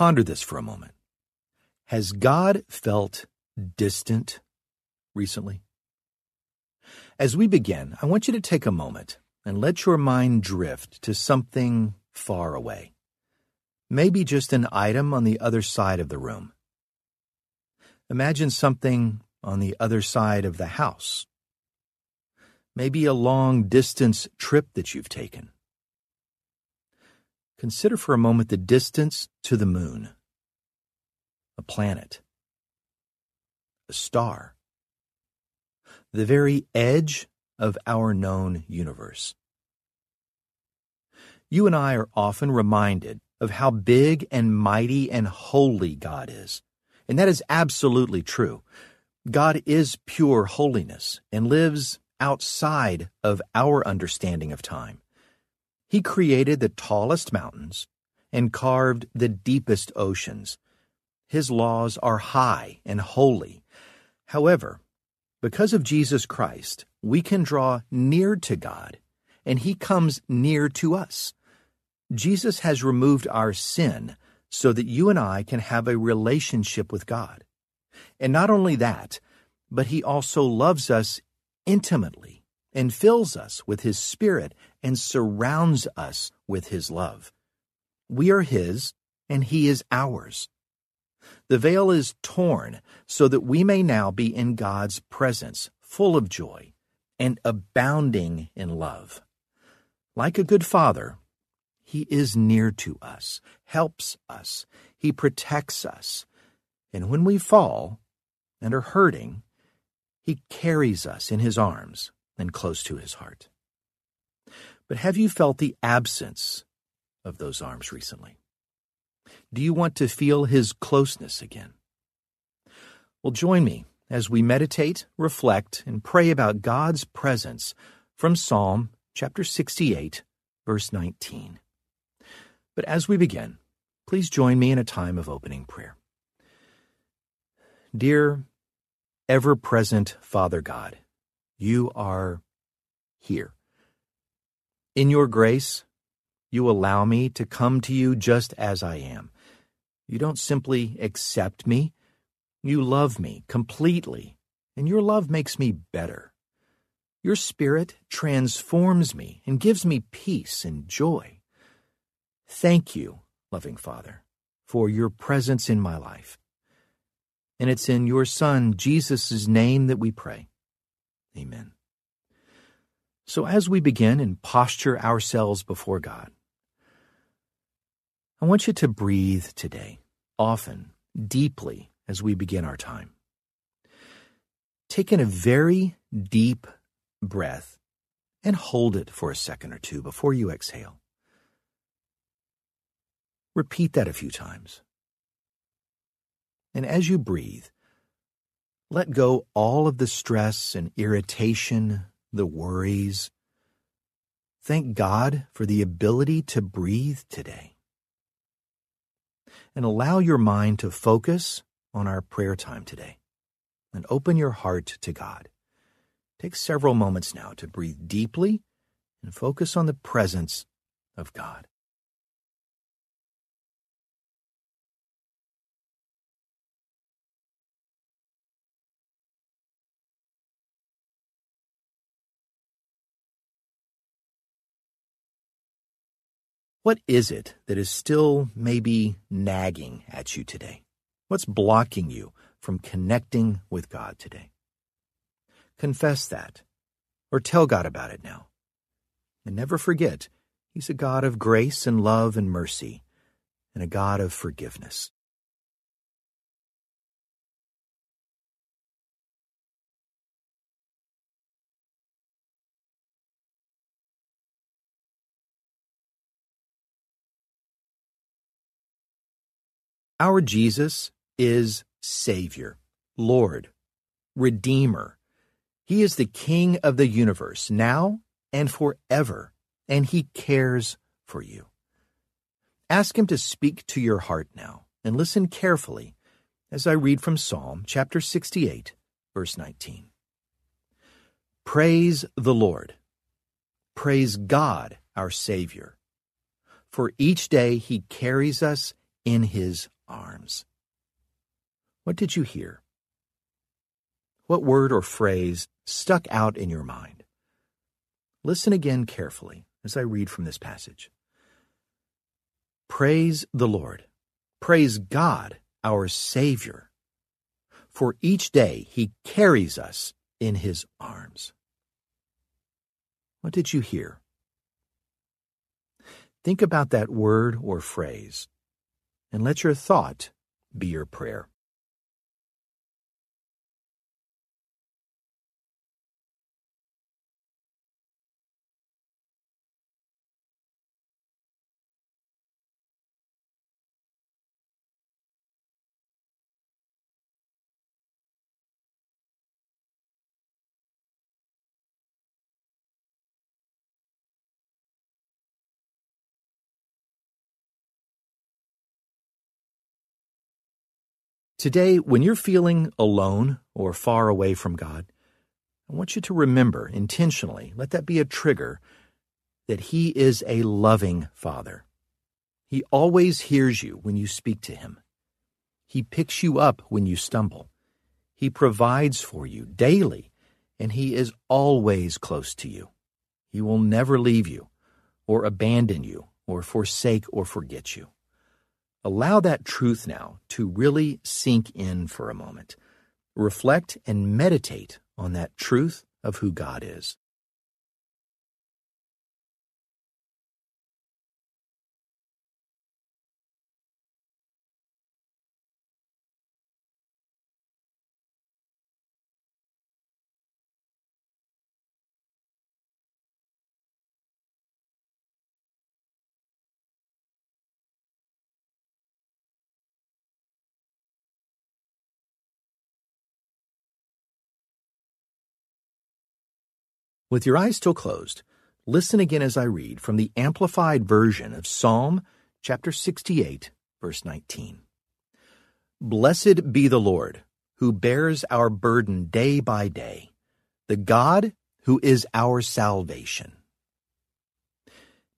Ponder this for a moment. Has God felt distant recently? As we begin, I want you to take a moment and let your mind drift to something far away. Maybe just an item on the other side of the room. Imagine something on the other side of the house. Maybe a long distance trip that you've taken. Consider for a moment the distance to the moon, a planet, a star, the very edge of our known universe. You and I are often reminded of how big and mighty and holy God is. And that is absolutely true. God is pure holiness and lives outside of our understanding of time. He created the tallest mountains and carved the deepest oceans. His laws are high and holy. However, because of Jesus Christ, we can draw near to God, and He comes near to us. Jesus has removed our sin so that you and I can have a relationship with God. And not only that, but He also loves us intimately and fills us with His Spirit and surrounds us with His love. We are His, and He is ours. The veil is torn so that we may now be in God's presence, full of joy and abounding in love. Like a good father, he is near to us, helps us, He protects us. And when we fall and are hurting, He carries us in His arms and close to His heart. But have you felt the absence of those arms recently? Do you want to feel His closeness again? Well, join me as we meditate, reflect, and pray about God's presence from Psalm chapter 68, verse 19. But as we begin, please join me in a time of opening prayer. Dear ever present Father God, you are here. In your grace, you allow me to come to you just as I am. You don't simply accept me, you love me completely, and your love makes me better. Your Spirit transforms me and gives me peace and joy. Thank you, loving Father, for your presence in my life. And it's in your Son, Jesus' name, that we pray. Amen. So as we begin and posture ourselves before God, I want you to breathe today, often, deeply, as we begin our time. Take in a very deep breath and hold it for a second or two before you exhale. Repeat that a few times. And as you breathe, let go all of the stress and irritation, the worries. Thank God for the ability to breathe today. And allow your mind to focus on our prayer time today. And open your heart to God. Take several moments now to breathe deeply and focus on the presence of God. What is it that is still maybe nagging at you today? What's blocking you from connecting with God today? Confess that, or tell God about it now. And never forget, He's a God of grace and love and mercy, and a God of forgiveness. Our Jesus is Savior, Lord, Redeemer. He is the King of the universe, now and forever, and He cares for you. Ask Him to speak to your heart now, and listen carefully as I read from Psalm chapter 68, verse 19. Praise the Lord. Praise God, our Savior. For each day He carries us in his. What did you hear? What word or phrase stuck out in your mind? Listen again carefully as I read from this passage. Praise the Lord. Praise God, our Savior. For each day he carries us in his arms. What did you hear? Think about that word or phrase and let your thought be your prayer. Today, when you're feeling alone or far away from God, I want you to remember intentionally, let that be a trigger, that He is a loving Father. He always hears you when you speak to Him. He picks you up when you stumble. He provides for you daily, and He is always close to you. He will never leave you, or abandon you, or forsake or forget you. Allow that truth now to really sink in for a moment. Reflect and meditate on that truth of who God is. With your eyes still closed, listen again as I read from the Amplified Version of Psalm chapter 68, verse 19. Blessed be the Lord, who bears our burden day by day, the God who is our salvation.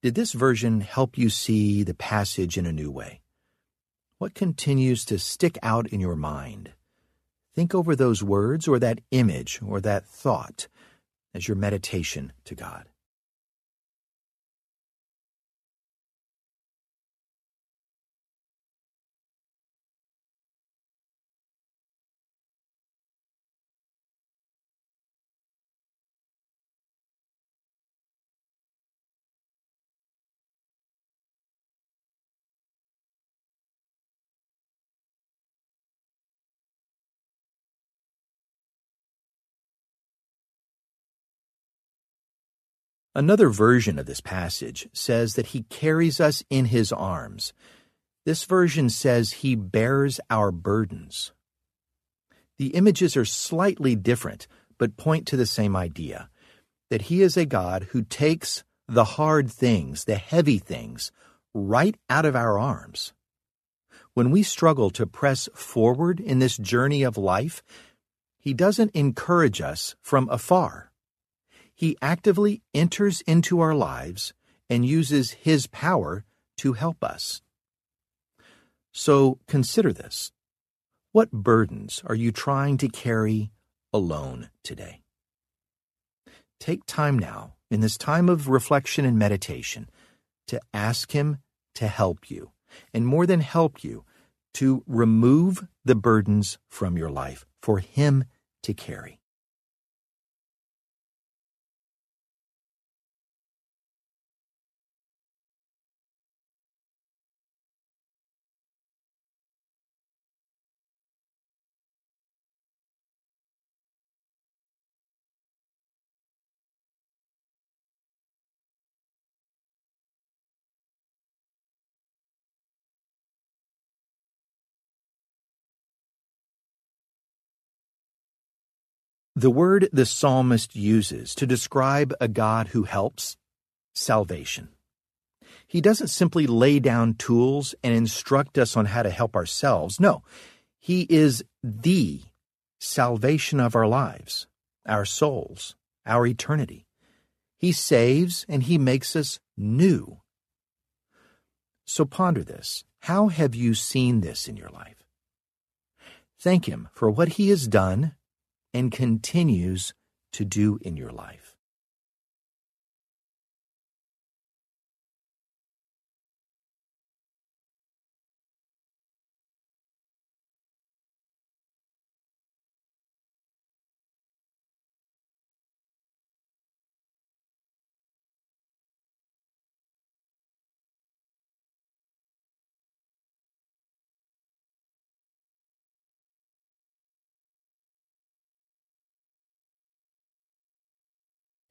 Did this version help you see the passage in a new way? What continues to stick out in your mind? Think over those words or that image or that thought as your meditation to God. Another version of this passage says that he carries us in his arms. This version says he bears our burdens. The images are slightly different, but point to the same idea that he is a God who takes the hard things, the heavy things, right out of our arms. When we struggle to press forward in this journey of life, he doesn't encourage us from afar. He actively enters into our lives and uses His power to help us. So consider this. What burdens are you trying to carry alone today? Take time now, in this time of reflection and meditation, to ask Him to help you, and more than help you, to remove the burdens from your life for Him to carry. The word the psalmist uses to describe a God who helps salvation. He doesn't simply lay down tools and instruct us on how to help ourselves. No, He is the salvation of our lives, our souls, our eternity. He saves and He makes us new. So ponder this. How have you seen this in your life? Thank Him for what He has done and continues to do in your life.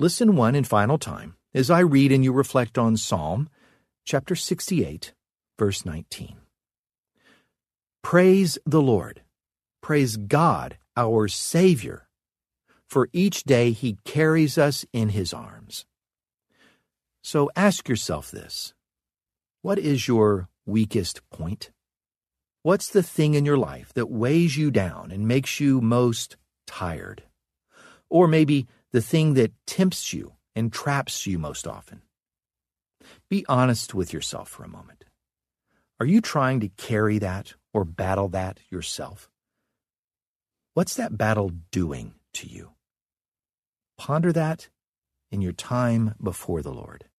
Listen one and final time as I read and you reflect on Psalm chapter 68, verse 19. Praise the Lord. Praise God, our Savior. For each day he carries us in his arms. So ask yourself this What is your weakest point? What's the thing in your life that weighs you down and makes you most tired? Or maybe the thing that tempts you and traps you most often. Be honest with yourself for a moment. Are you trying to carry that or battle that yourself? What's that battle doing to you? Ponder that in your time before the Lord.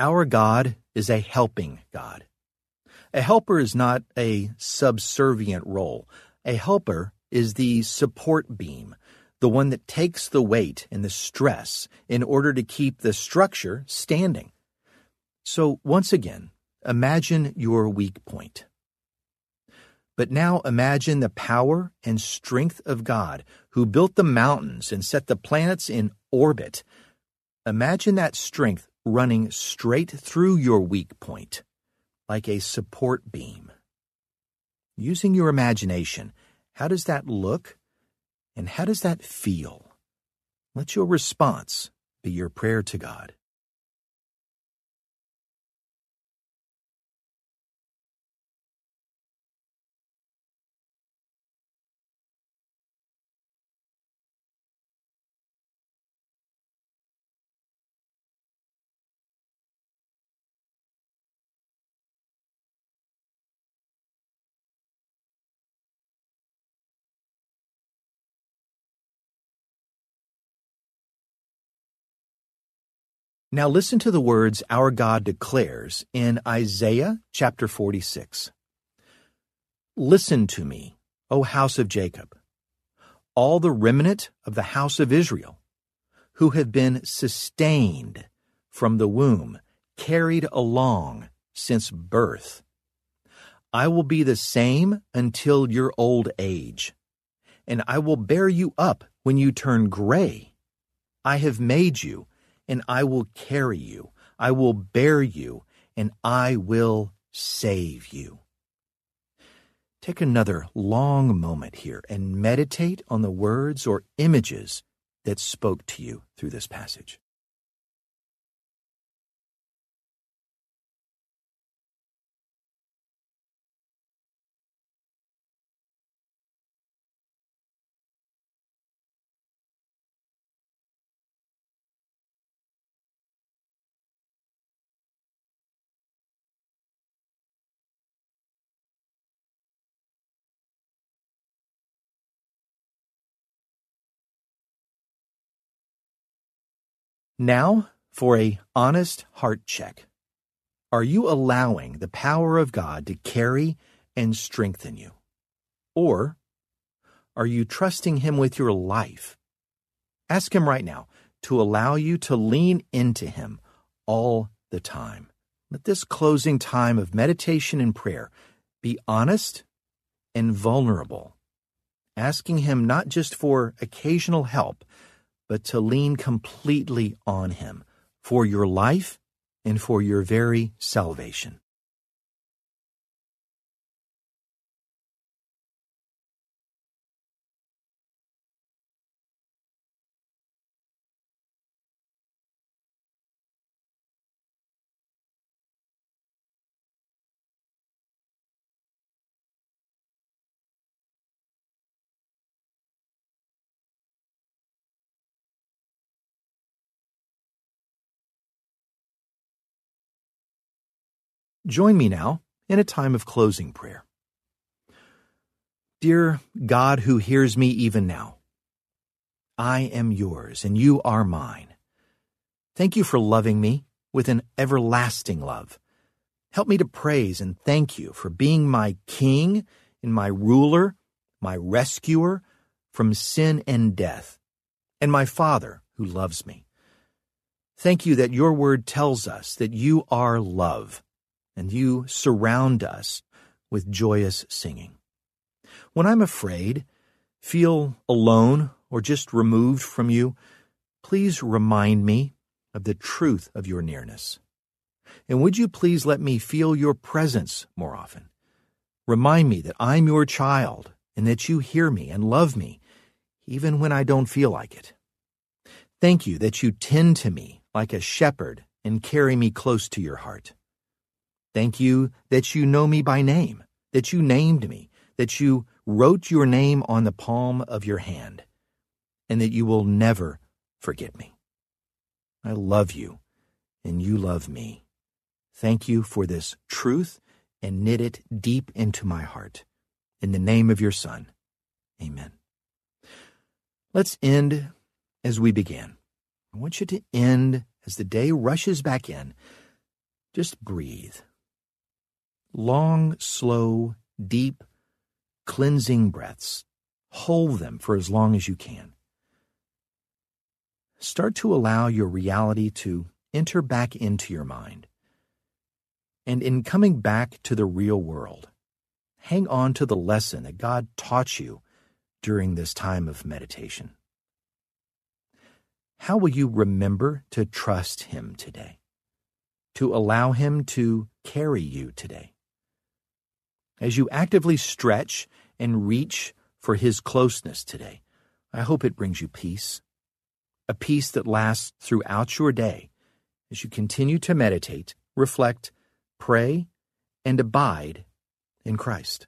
Our God is a helping God. A helper is not a subservient role. A helper is the support beam, the one that takes the weight and the stress in order to keep the structure standing. So, once again, imagine your weak point. But now imagine the power and strength of God who built the mountains and set the planets in orbit. Imagine that strength running straight through your weak point, like a support beam. Using your imagination, how does that look and how does that feel? Let your response be your prayer to God. Now listen to the words our God declares in Isaiah chapter 46. Listen to me, O house of Jacob, all the remnant of the house of Israel, who have been sustained from the womb, carried along since birth. I will be the same until your old age, and I will bear you up when you turn gray. I have made you and I will carry you. I will bear you, and I will save you. Take another long moment here and meditate on the words or images that spoke to you through this passage. Now for a honest heart check. Are you allowing the power of God to carry and strengthen you? Or are you trusting Him with your life? Ask Him right now to allow you to lean into Him all the time. Let this closing time of meditation and prayer be honest and vulnerable, asking Him not just for occasional help but to lean completely on Him for your life and for your very salvation. Join me now in a time of closing prayer. Dear God who hears me even now, I am yours and you are mine. Thank you for loving me with an everlasting love. Help me to praise and thank you for being my King and my ruler, my rescuer from sin and death, and my Father who loves me. Thank you that your word tells us that you are love, and you surround us with joyous singing. When I'm afraid, feel alone, or just removed from you, please remind me of the truth of your nearness. And would you please let me feel your presence more often? Remind me that I'm your child and that you hear me and love me, even when I don't feel like it. Thank you that you tend to me like a shepherd and carry me close to your heart. Thank you that you know me by name, that you named me, that you wrote your name on the palm of your hand and that you will never forget me. I love you, and you love me. Thank you for this truth and knit it deep into my heart. In the name of your Son, amen. Let's end as we began. I want you to end as the day rushes back in. Just breathe. Long, slow, deep, cleansing breaths. Hold them for as long as you can start to allow your reality to enter back into your mind. And in coming back to the real world, hang on to the lesson that God taught you during this time of meditation. How will you remember to trust Him today? To allow Him to carry you today? As you actively stretch and reach for His closeness today, I hope it brings you peace a peace that lasts throughout your day as you continue to meditate, reflect, pray, and abide in Christ.